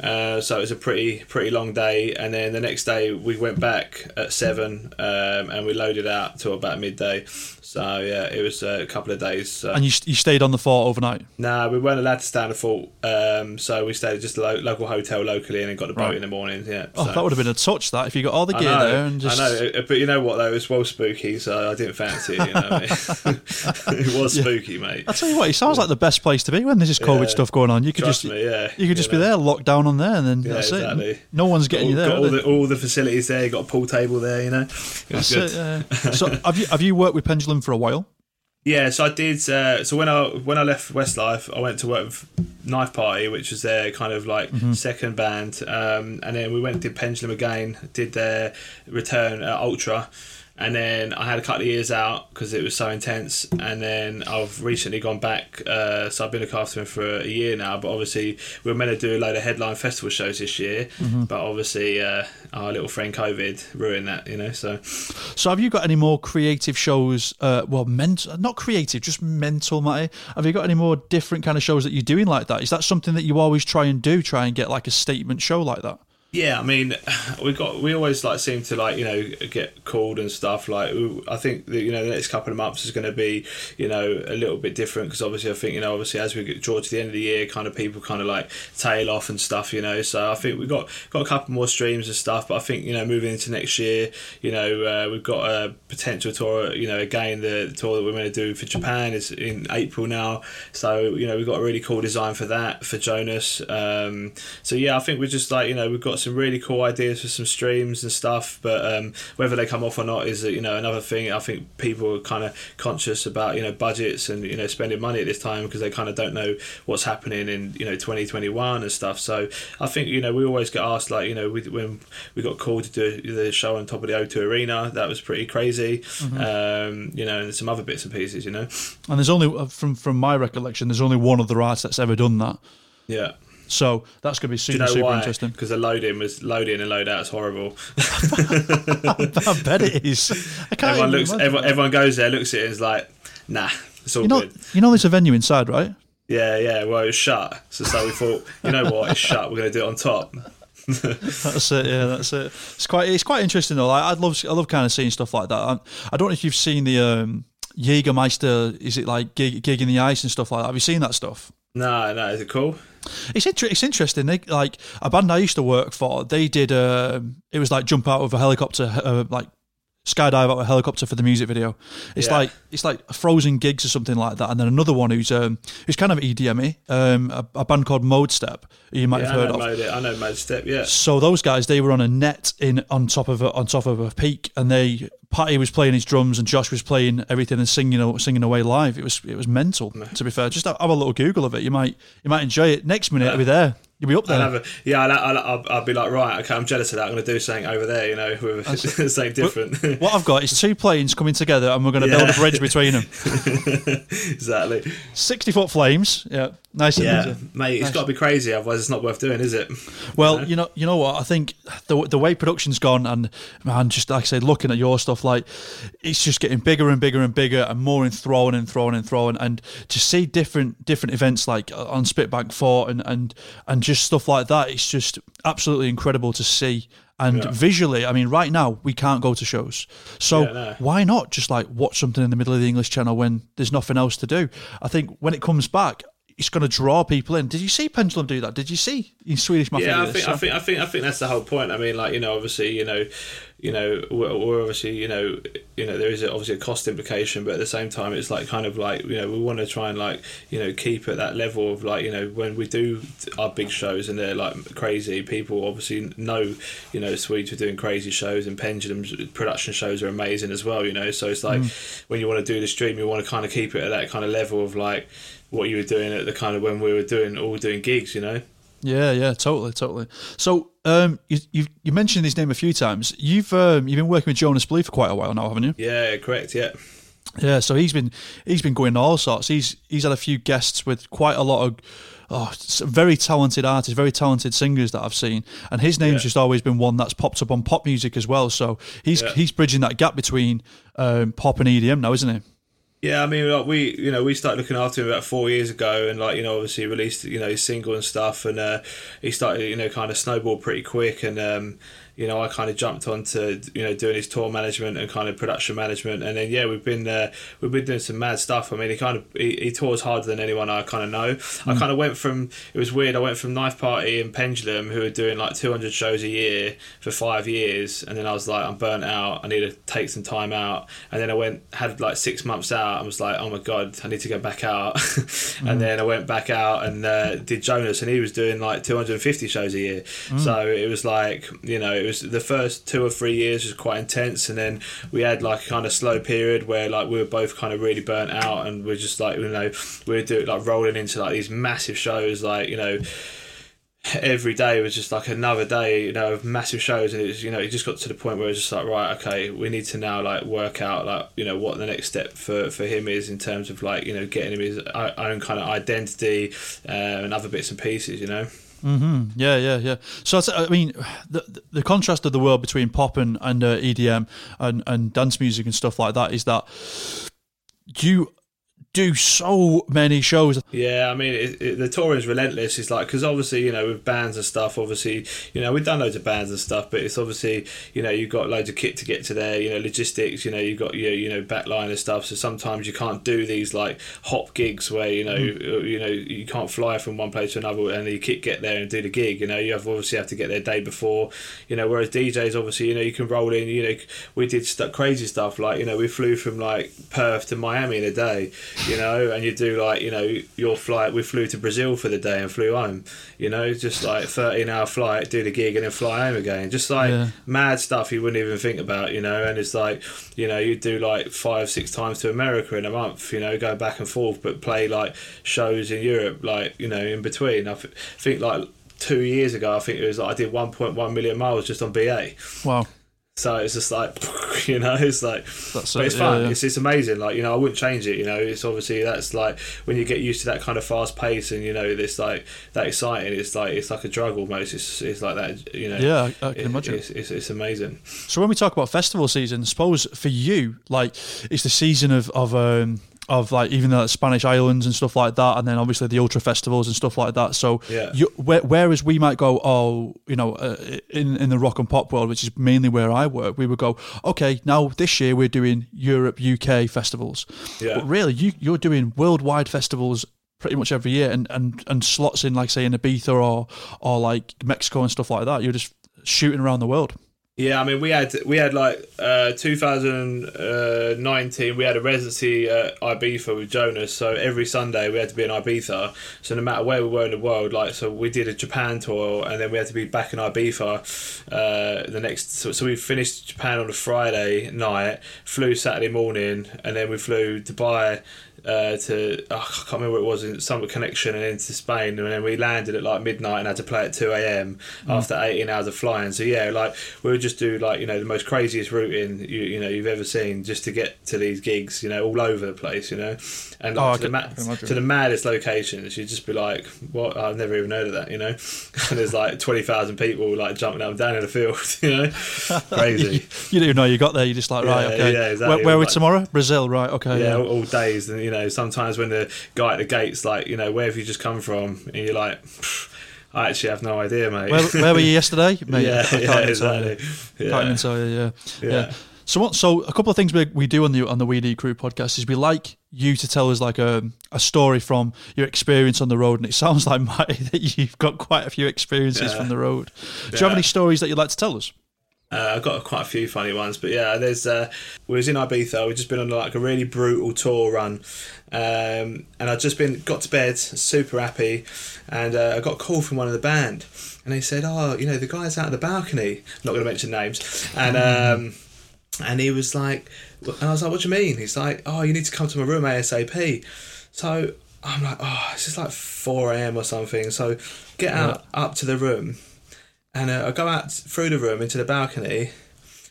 Uh, so it was a pretty pretty long day. And then the next day we went back at seven um, and we loaded out till about midday. So yeah, it was a couple of days. So. And you you stayed on the fort overnight. Nah, we weren't allowed to stay on the fort. Um, so we stayed at just a lo- local hotel locally and then got the boat Right. in the morning. Yeah. Oh, so. that would have been a touch. That if you got all the gear know, there and just I know, uh, but you know what though, it was well spooky, so I didn't fancy it. You know, what I mean? it was spooky, mate. I tell you what, it sounds like the best place to be when there's this COVID Yeah. stuff going on. You could Trust just me, yeah. you could just know. be there, locked down on there, and then Yeah, that's exactly. it. No one's getting you there. got all the all the facilities there. You got a pool table there. You know, it was That's good. it, yeah. so have you have you worked with Pendulum for a while? Yeah, so I did. Uh, so when I when I left Westlife, I went to work with Knife Party, which was their kind of like Mm-hmm. second band, um, and then we went and did Pendulum again. Did their return at Ultra, and then I had a couple of years out because it was so intense. And then I've recently gone back, uh, so I've been looking after them for a year now. But obviously, we were meant to do a load of headline festival shows this year, Mm-hmm. but obviously uh, our little friend COVID ruined that. You know, so. So have you got any more creative shows? Uh, well, mental, not creative, just mental, Mattie. Have you got any more different kind of shows that you're doing like that? Is that something that you always try and do? Try and get like a statement show like that? Yeah, I mean, we got we always like seem to like you know get called and stuff. Like I think that you know the next couple of months is going to be you know a little bit different because obviously I think you know obviously as we get draw to the end of the year, kind of people kind of like tail off and stuff. You know, so I think we've got got a couple more streams and stuff. But I think you know moving into next year, you know uh, we've got a potential tour. You know, again the tour that we're going to do for Japan is in April now. So you know we've got a really cool design for that for Jonas. Um, so yeah, I think we're just like you know we've got some really cool ideas for some streams and stuff, but um, whether they come off or not is you know another thing. I think people are kind of conscious about you know budgets and you know spending money at this time because they kind of don't know what's happening in you know 2021 and stuff. So I think you know we always get asked like you know we, when we got called to do the show on top of the O2 Arena, that was pretty crazy. Um, you know, and some other bits and pieces. You know, And there's only uh, from from my recollection, there's only one other artist that's ever done that. yeah. So that's going to be super you know super why? interesting. Because the loading was loading and load out is horrible. I bet it is. I can't Everyone looks. Everyone, everyone goes there, looks at it, and is like, "Nah, it's all You know, good." you know, there's a venue inside, right? Yeah, yeah. Well, it's shut, so so we thought, you know what, it's shut. We're gonna do it on top. That's it. Yeah, that's it. It's quite. It's quite interesting though. Like, I love. I love kind of seeing stuff like that. I, I don't know if you've seen the um, Jägermeister. Is it like gig, gig in the ice and stuff like that? Have you seen that stuff? No, no, is it cool? It's inter- it's interesting. They like a band I used to work for. They did. a it was like jump out of a helicopter, uh, like skydive out of a helicopter for the music video. It's Yeah. like it's like frozen gigs or something like that. And then another one who's um who's kind of EDM, um, a, a band called Modestep. You might Yeah, have I heard know of. mode. I know Modestep. Yeah, So those guys, they were on a net in on top of a, on top of a peak, and they Patty was playing his drums and Josh was playing everything and singing singing away live. It was it was mental. To be fair, just have have a little Google of it. You might you might enjoy it. Next minute, it'll be there. You'll be up there. I'll a, yeah. I'll, I'll, I'll, I'll be like, right, okay, I'm jealous of that. I'm gonna do something over there. You know, with something different. What I've got is two planes coming together, and we're going to build a bridge between them. exactly. Sixty foot flames. Yeah, nice. Yeah, easy. mate. It's Nice. got to be crazy, otherwise it's not worth doing, is it? Well, you know, you know what? I think the the way production's gone, and man, just like I said, looking at your stuff, like it's just getting bigger and bigger and bigger, and more enthralling and enthralling and enthralling, and to see different different events like uh, on Spitbank Fort and and and just stuff like that, it's just absolutely incredible to see. And Yeah. visually, I mean, right now we can't go to shows, so Yeah, no. why not just like watch something in the middle of the English Channel when there's nothing else to do? I think when it comes back. It's going to draw people in. Did you see Pendulum do that? Did you see in Swedish Mafia? Yeah, I think, I think I think I think that's the whole point. I mean, like you know, obviously, you know, you know, we're, we're obviously, you know, you know, there is obviously a cost implication, but at the same time, it's like kind of like, you know, we want to try and like, you know, keep at that level of like, you know, when we do our big shows and they're like crazy, people obviously know, you know, Swedes are doing crazy shows and Pendulum's production shows are amazing as well, you know. So it's like mm. when you want to do the stream, you want to kind of keep it at that kind of level of like what you were doing at the kind of when we were doing all doing gigs, you know. Yeah, yeah, totally, totally. So, um, you you you mentioned his name a few times. You've um, you've been working with Jonas Blue for quite a while now, haven't you? Yeah, correct. Yeah. Yeah, so he's been he's been going to all sorts. He's he's had a few guests with quite a lot of oh, very talented artists, very talented singers that I've seen, and his name's yeah. just always been one that's popped up on pop music as well. So he's yeah. he's bridging that gap between um, pop and EDM now, isn't he? Yeah, I mean, like we, you know, we started looking after him about four years ago, and like, you know, obviously released, you know, his single and stuff, and uh, he started, you know, kind of snowballed pretty quick, and um, you know, I kind of jumped onto you know doing his tour management and kind of production management, and then yeah, we've been uh, we've been doing some mad stuff. I mean, he kind of he, he tours harder than anyone I kind of know. Mm. I kind of went from it was weird. I went from Knife Party and Pendulum, who were doing like two hundred shows a year for five years, and then I was like, I'm burnt out. I need to take some time out, and then I went had like six months out. I was like, oh my god, I need to go back out, mm. and then I went back out and uh, did Jonas, and he was doing like two hundred and fifty shows a year. Mm. So it was like you know was the first two or three years was quite intense, and then we had like a kind of slow period where like we were both kind of really burnt out, and we're just like you know we were doing like rolling into like these massive shows, like you know every day was just like another day, you know, of massive shows, and it was, you know, it just got to the point where it's just like, right, okay, we need to now like work out like, you know, what the next step for for him is in terms of like, you know, getting him his own kind of identity uh, and other bits and pieces, you know. Mm-hmm. Yeah, yeah, yeah. So I mean, the the contrast of the world between pop and and uh, EDM and and dance music and stuff like that is that you do so many shows. Yeah, I mean, it, it, the tour is relentless. It's like because obviously you know with bands and stuff, obviously you know we've done loads of bands and stuff, but it's obviously you know you've got loads of kit to get to there. You know logistics. You know you've got your you know backline and stuff. So sometimes you can't do these like hop gigs where you know mm. you know you can't fly from one place to another and the kit get there and do the gig. You know you have obviously have to get there day before. You know whereas DJs obviously you know you can roll in. You know we did st- crazy stuff like you know we flew from like Perth to Miami in a day you know, and you do like, you know, your flight, we flew to Brazil for the day and flew home, you know, just like 13 hour flight, do the gig and then fly home again. Just like yeah. mad stuff you wouldn't even think about, you know, and it's like, you know, you do like five, six times to America in a month, you know, go back and forth, but play like shows in Europe, like, you know, in between. I think like two years ago, I think it was like I did 1.1 million miles just on BA. Wow. So it's just like, you know, it's like, that's but it's fun. Yeah, yeah. It's it's amazing. Like you know, I wouldn't change it. You know, it's obviously that's like when you get used to that kind of fast pace and you know this like that exciting. It's like it's like a drug almost. It's it's like that. You know. Yeah, I, I can it, imagine. It's, it's, it's amazing. So when we talk about festival season, I suppose for you, like it's the season of of um of like even the Spanish islands and stuff like that, and then obviously the ultra festivals and stuff like that. So, yeah. you, where, whereas we might go, oh, you know, uh, in in the rock and pop world, which is mainly where I work, we would go, okay, now this year we're doing Europe, UK festivals. Yeah. But really, you you're doing worldwide festivals pretty much every year, and and and slots in like say in Ibiza or or like Mexico and stuff like that. You're just shooting around the world. Yeah, I mean, we had we had like uh, 2019. We had a residency at Ibiza with Jonas, so every Sunday we had to be in Ibiza. So no matter where we were in the world, like so we did a Japan tour, and then we had to be back in Ibiza uh, the next. So, so we finished Japan on a Friday night, flew Saturday morning, and then we flew Dubai uh, to oh, I can't remember what it was in some connection and into Spain, and then we landed at like midnight and had to play at two a.m. Mm. after eighteen hours of flying. So yeah, like we would just do like you know the most craziest routing you you know you've ever seen just to get to these gigs, you know, all over the place, you know, and like, oh, to, the ma- to the maddest locations. You'd just be like, "What? I've never even heard of that," you know. and there's like twenty thousand people like jumping up and down in the field, you know, crazy. you, you, didn't know you got there. You're just like, right, yeah, okay. Yeah, exactly. Where, where are we like, tomorrow? Brazil, right? Okay. Yeah, yeah. All, all days, and you know, sometimes when the guy at the gates like, you know, where have you just come from? And you're like. I actually have no idea, mate. Where, where were you yesterday? Mate, yeah, yeah, exactly. Yeah. Can't yeah. yeah. yeah. So what? So a couple of things we, we do on the on the We Need Crew podcast is we like you to tell us like a a story from your experience on the road, and it sounds like Mattie that you've got quite a few experiences yeah. from the road. Do you have any stories that you'd like to tell us? Uh, I've got quite a few funny ones, but yeah, there's. Uh, we was in Ibiza. We've just been on like a really brutal tour run, um, and I'd just been got to bed, super happy, and uh, I got a call from one of the band, and they said, "Oh, you know, the guy's out of the balcony." I'm not going to mention names, and um, and he was like, and I was like, "What do you mean?" He's like, "Oh, you need to come to my room asap." So I'm like, "Oh, it's just like 4 a.m. or something." So get out up to the room and uh, I go out through the room into the balcony.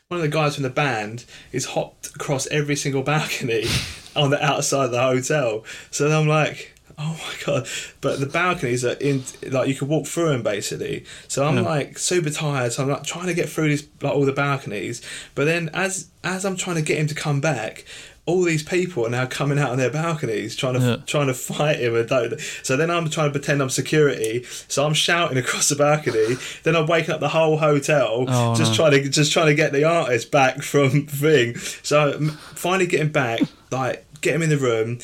One of the guys from the band is hopped across every single balcony on the outside of the hotel. So I'm like, oh my god! But the balconies are in like you can walk through them basically. So I'm Yeah. like super tired. So I'm like trying to get through these like all the balconies. But then as as I'm trying to get him to come back. All these people are now coming out on their balconies trying to Yeah. trying to fight him and don't. So then I'm trying to pretend I'm security. So I'm shouting across the balcony. Then I'm waking up the whole hotel Oh, just no. trying to just trying to get the artist back from thing. So finally getting back, like get him in the room.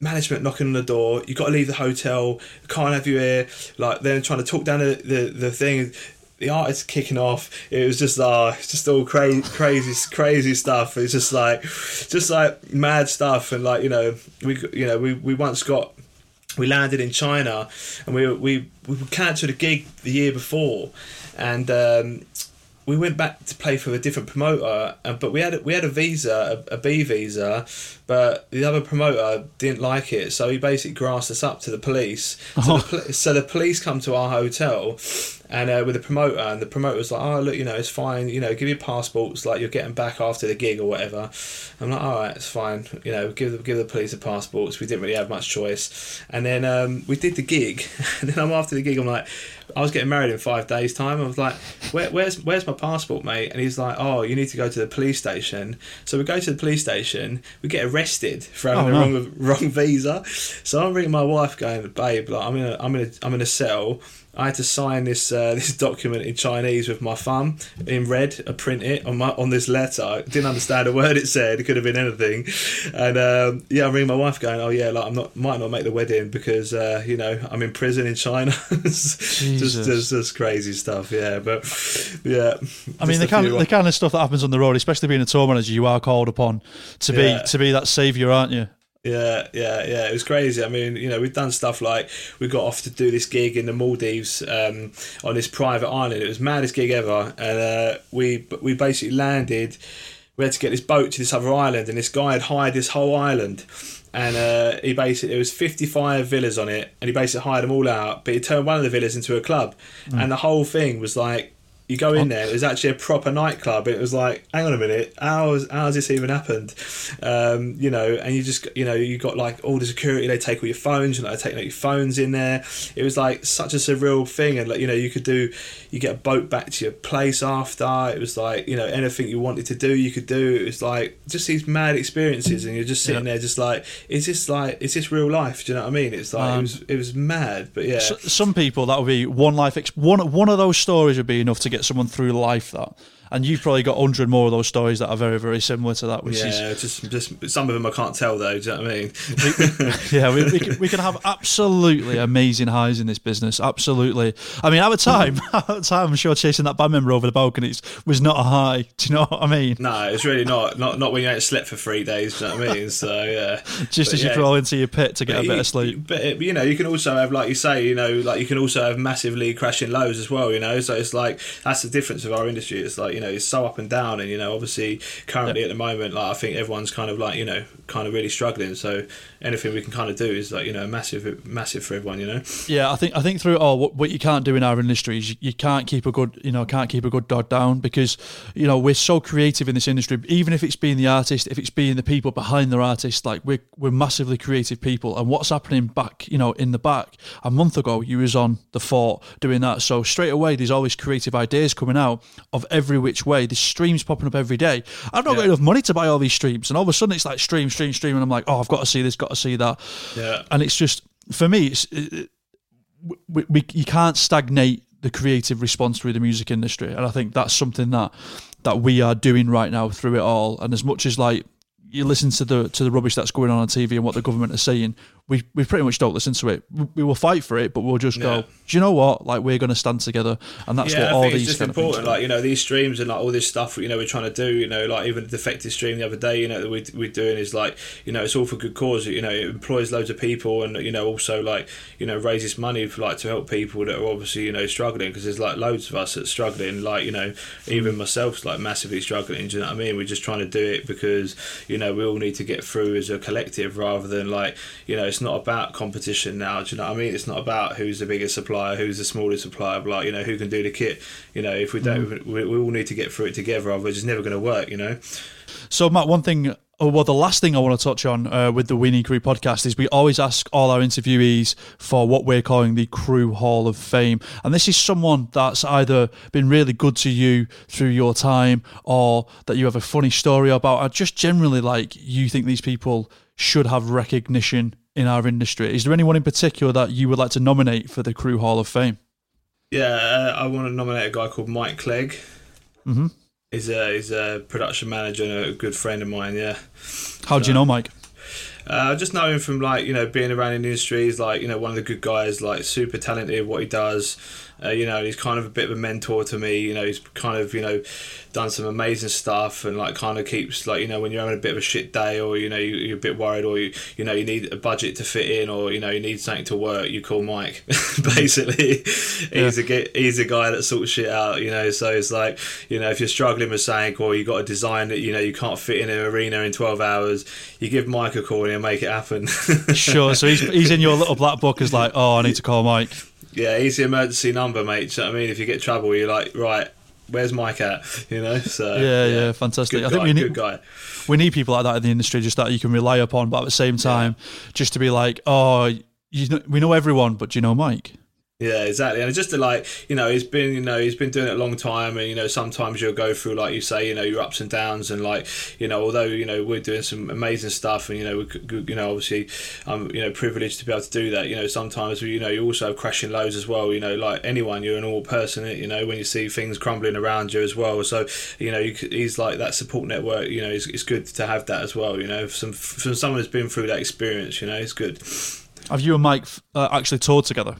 Management knocking on the door. You got to leave the hotel. Can't have you here. Like then trying to talk down the the, the thing. The artist kicking off. It was just uh, just all crazy, crazy, crazy stuff. It's just like, just like mad stuff. And like you know, we you know we we once got we landed in China and we we we cancelled a gig the year before, and um, we went back to play for a different promoter. But we had we had a visa, a, a B visa, but the other promoter didn't like it, so he basically grassed us up to the police. So, the, poli- so the police come to our hotel. And uh, with the promoter, and the promoter was like, "Oh, look, you know, it's fine. You know, give your passports. Like, you're getting back after the gig or whatever." I'm like, "All right, it's fine. You know, give the give the police the passports. We didn't really have much choice." And then um, we did the gig, and then I'm after the gig. I'm like, I was getting married in five days' time. I was like, Where, "Where's where's my passport, mate?" And he's like, "Oh, you need to go to the police station." So we go to the police station. We get arrested for having Oh, the no. wrong wrong visa. So I'm ringing my wife, going, "Babe, like I'm in a I'm in a I'm in a cell." I had to sign this uh, this document in Chinese with my thumb in red. I print it on my on this letter. I didn't understand a word it said. It could have been anything. And um, yeah, I'm ringing my wife, going, "Oh yeah, like I'm not might not make the wedding because uh, you know I'm in prison in China." just, just just crazy stuff. Yeah, but yeah. I mean, the kind, of, the kind of stuff that happens on the road, especially being a tour manager, you are called upon to be to be that saviour, aren't you? Yeah, yeah, yeah. It was crazy. I mean, you know, we've done stuff like we got off to do this gig in the Maldives um, on this private island. It was the maddest gig ever, and uh, we we basically landed. We had to get this boat to this other island, and this guy had hired this whole island. And uh, he basically there was fifty five villas on it, and he basically hired them all out. But he turned one of the villas into a club, and the whole thing was like you go in there, it was actually a proper nightclub. It was like, hang on a minute, how has, how has this even happened? Um, you know, and you just, you know, you got like all the security, they take all your phones, and like, they take like, your phones in there. It was like such a surreal thing. And like, you know, you could do, you get a boat back to your place after. It was like, you know, anything you wanted to do, you could do. It was like just these mad experiences. And you're just sitting there, just like, is this like, is this real life? Do you know what I mean? It's like, it Um, was, it was mad, but yeah. S- some people that would be one life. Ex- one one of those stories would be enough to get someone through life. That, and you've probably got hundred more of those stories that are very very similar to that. Which is yeah, just just some of them I can't tell though. Do you know what I mean? yeah, we, we, can, we can have absolutely amazing highs in this business. Absolutely. I mean, at the time, at the time, I'm sure chasing that band member over the balconies was not a high. Do you know what I mean? No, it's really not. Not not when you ain't slept for three days. Do you know what I mean? So yeah. Just But as you yeah. crawl into your pit to get a But bit you- of sleep. But it, you know, you can also have, like you say, you know, like you can also have massively crashing lows as well. You know, so it's like that's the difference of our industry. It's like you know, it's so up and down, and you know, obviously, currently at the moment, like I think everyone's kind of like you know, kind of really struggling. So anything we can kind of do is like you know, massive, massive for everyone. You know. Yeah, I think I think through all, what, what you can't do in our industry is you, you can't keep a good you know can't keep a good dog down because you know we're so creative in this industry. Even if it's being the artist, if it's being the people behind the artist, like we're we're massively creative people. And what's happening back you know in the back? A month ago, you was on the fort doing that. So straight away, there's always creative ideas coming out of every which way. There's streams popping up every day. I've not got enough money to buy all these streams, and all of a sudden it's like stream, stream, stream, and I'm like, oh, I've got to see this, got to see that Yeah. and it's just for me it's it, we, we you can't stagnate the creative response through the music industry and i think that's something that that we are doing right now through it all and as much as like you listen to the to the rubbish that's going on on TV and what the government are saying we, we pretty much don't listen to it. We will fight for it, but we'll just Yeah. go. Do you know what? Like we're going to stand together, and that's yeah, what I all think these it's just important. Like you know, these streams and like all this stuff. You know, we're trying to do. You know, like even the Defected stream the other day. You know, that we we're doing is like you know, it's all for good cause. You know, it employs loads of people, and you know, also like you know, raises money for like to help people that are obviously you know struggling because there's like loads of us that's struggling. Like you know, even myself's like massively struggling. Do you know what I mean? We're just trying to do it because you know we all need to get through as a collective rather than like you know, it's not about competition now. Do you know what I mean? It's not about who's the biggest supplier, who's the smallest supplier, but like you know, who can do the kit. You know, if we don't, we, we all need to get through it together. Otherwise, it's never going to work. You know. So, Matt, one thing, or well, the last thing I want to touch on uh, with the We Need Crew podcast is we always ask all our interviewees for what we're calling the Crew Hall of Fame. And this is someone that's either been really good to you through your time or that you have a funny story about, or just generally like you think these people should have recognition in our industry. Is there anyone in particular that you would like to nominate for the Crew Hall of Fame? Yeah, uh, I want to nominate a guy called Mike Clegg. Mm-hmm. He's a he's a production manager and a good friend of mine. Yeah. How do you know, Mike? Uh, just know him from like you know being around in the industry. He's like you know one of the good guys, like super talented at what he does. Uh, you know, he's kind of a bit of a mentor to me. You know, he's kind of you know done some amazing stuff and like kind of keeps like you know when you're having a bit of a shit day or you know you, you're a bit worried or you you know you need a budget to fit in or you know you need something to work. You call Mike. Basically, he's a he's a guy that sorts shit out. You know, so it's like you know if you're struggling with something or you got a design that you know you can't fit in an arena in 12 hours, you give Mike a call and he'll make it happen. Sure. So he's, he's in your little black book as like, oh, I need to call Mike. Yeah, he's the emergency number, mate. You know what I mean? If you get trouble, you're like, right, where's Mike at? You know? So Yeah, yeah, fantastic. Good I think guy, we need good guy. we need people like that in the industry, just that you can rely upon, but at the same time, just to be like, oh, you know, we know everyone, but do you know Mike? Yeah, exactly. And just to like, you know, he's been, you know, he's been doing it a long time, and you know, sometimes you'll go through, like you say, you know, your ups and downs, and like, you know, although you know we're doing some amazing stuff, and you know, we, you know, obviously, I'm, you know, privileged to be able to do that. You know, sometimes you know, you also have crashing lows as well. You know, like anyone, you're an all person. You know, when you see things crumbling around you as well. So, you know, he's like that support network. You know, it's, good to have that as well. You know, from from someone who's been through that experience. You know, it's good. Have you and Mike uh, actually toured together?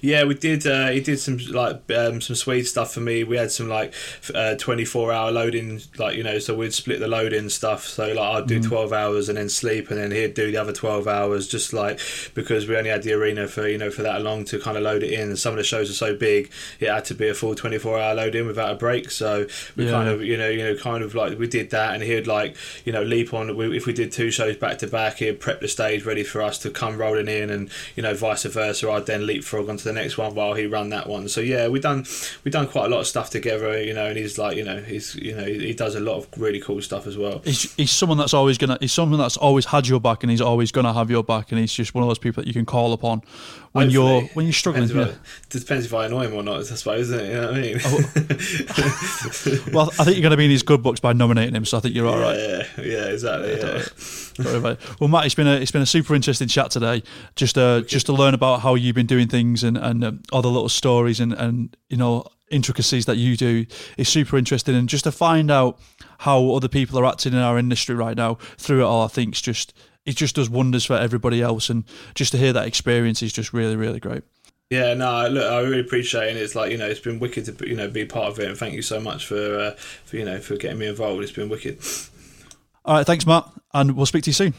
Yeah, we did. Uh, he did some like um, some sweet stuff for me. We had some like uh, twenty four hour loading, like you know, so we'd split the loading stuff. So like I'd do twelve hours and then sleep, and then he'd do the other twelve hours, just like because we only had the arena for you know for that long to kind of load it in. And some of the shows are so big, it had to be a full twenty four hour load in without a break. So we Yeah. kind of you know you know kind of like we did that, and he'd like you know leap on. We, if we did two shows back to back, he'd prep the stage ready for us to come rolling in, and you know vice versa. I'd then leapfrog onto the next one while he ran that one. So yeah, we done we done quite a lot of stuff together, you know. And he's like you know he's you know he, does a lot of really cool stuff as well. He's, he's someone that's always gonna. He's someone that's always had your back, and he's always gonna have your back, and he's just one of those people that you can call upon when you're when you're struggling. Depends, Yeah. if I, depends if I annoy him or not, I suppose, isn't it? You know what I mean? Oh. Well, I think you're gonna be in his good books by nominating him, so I think you're all right. Yeah, yeah, exactly. Yeah. Don't worry about it. Well, Matt, it's been a it's been a super interesting chat today. Just uh, just to learn about how you've been doing things and and um, all the little stories and and you know intricacies that you do is super interesting. And just to find out how other people are acting in our industry right now through it all, I think it's just it just does wonders for everybody else. And just to hear that experience is just really really great. Yeah, no, look, I really appreciate it. And it's like you know, it's been wicked to you know be part of it, and thank you so much for uh, for you know for getting me involved. It's been wicked. All right, thanks, Matt, and we'll speak to you soon.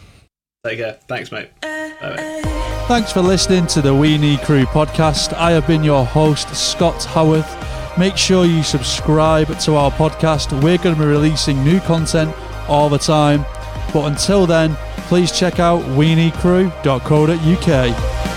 Take care. Thanks, mate. Bye. Thanks for listening to the We Need Crew podcast. I have been your host, Scott Howarth. Make sure you subscribe to our podcast. We're going to be releasing new content all the time. But until then, please check out weneedcrew.co.uk.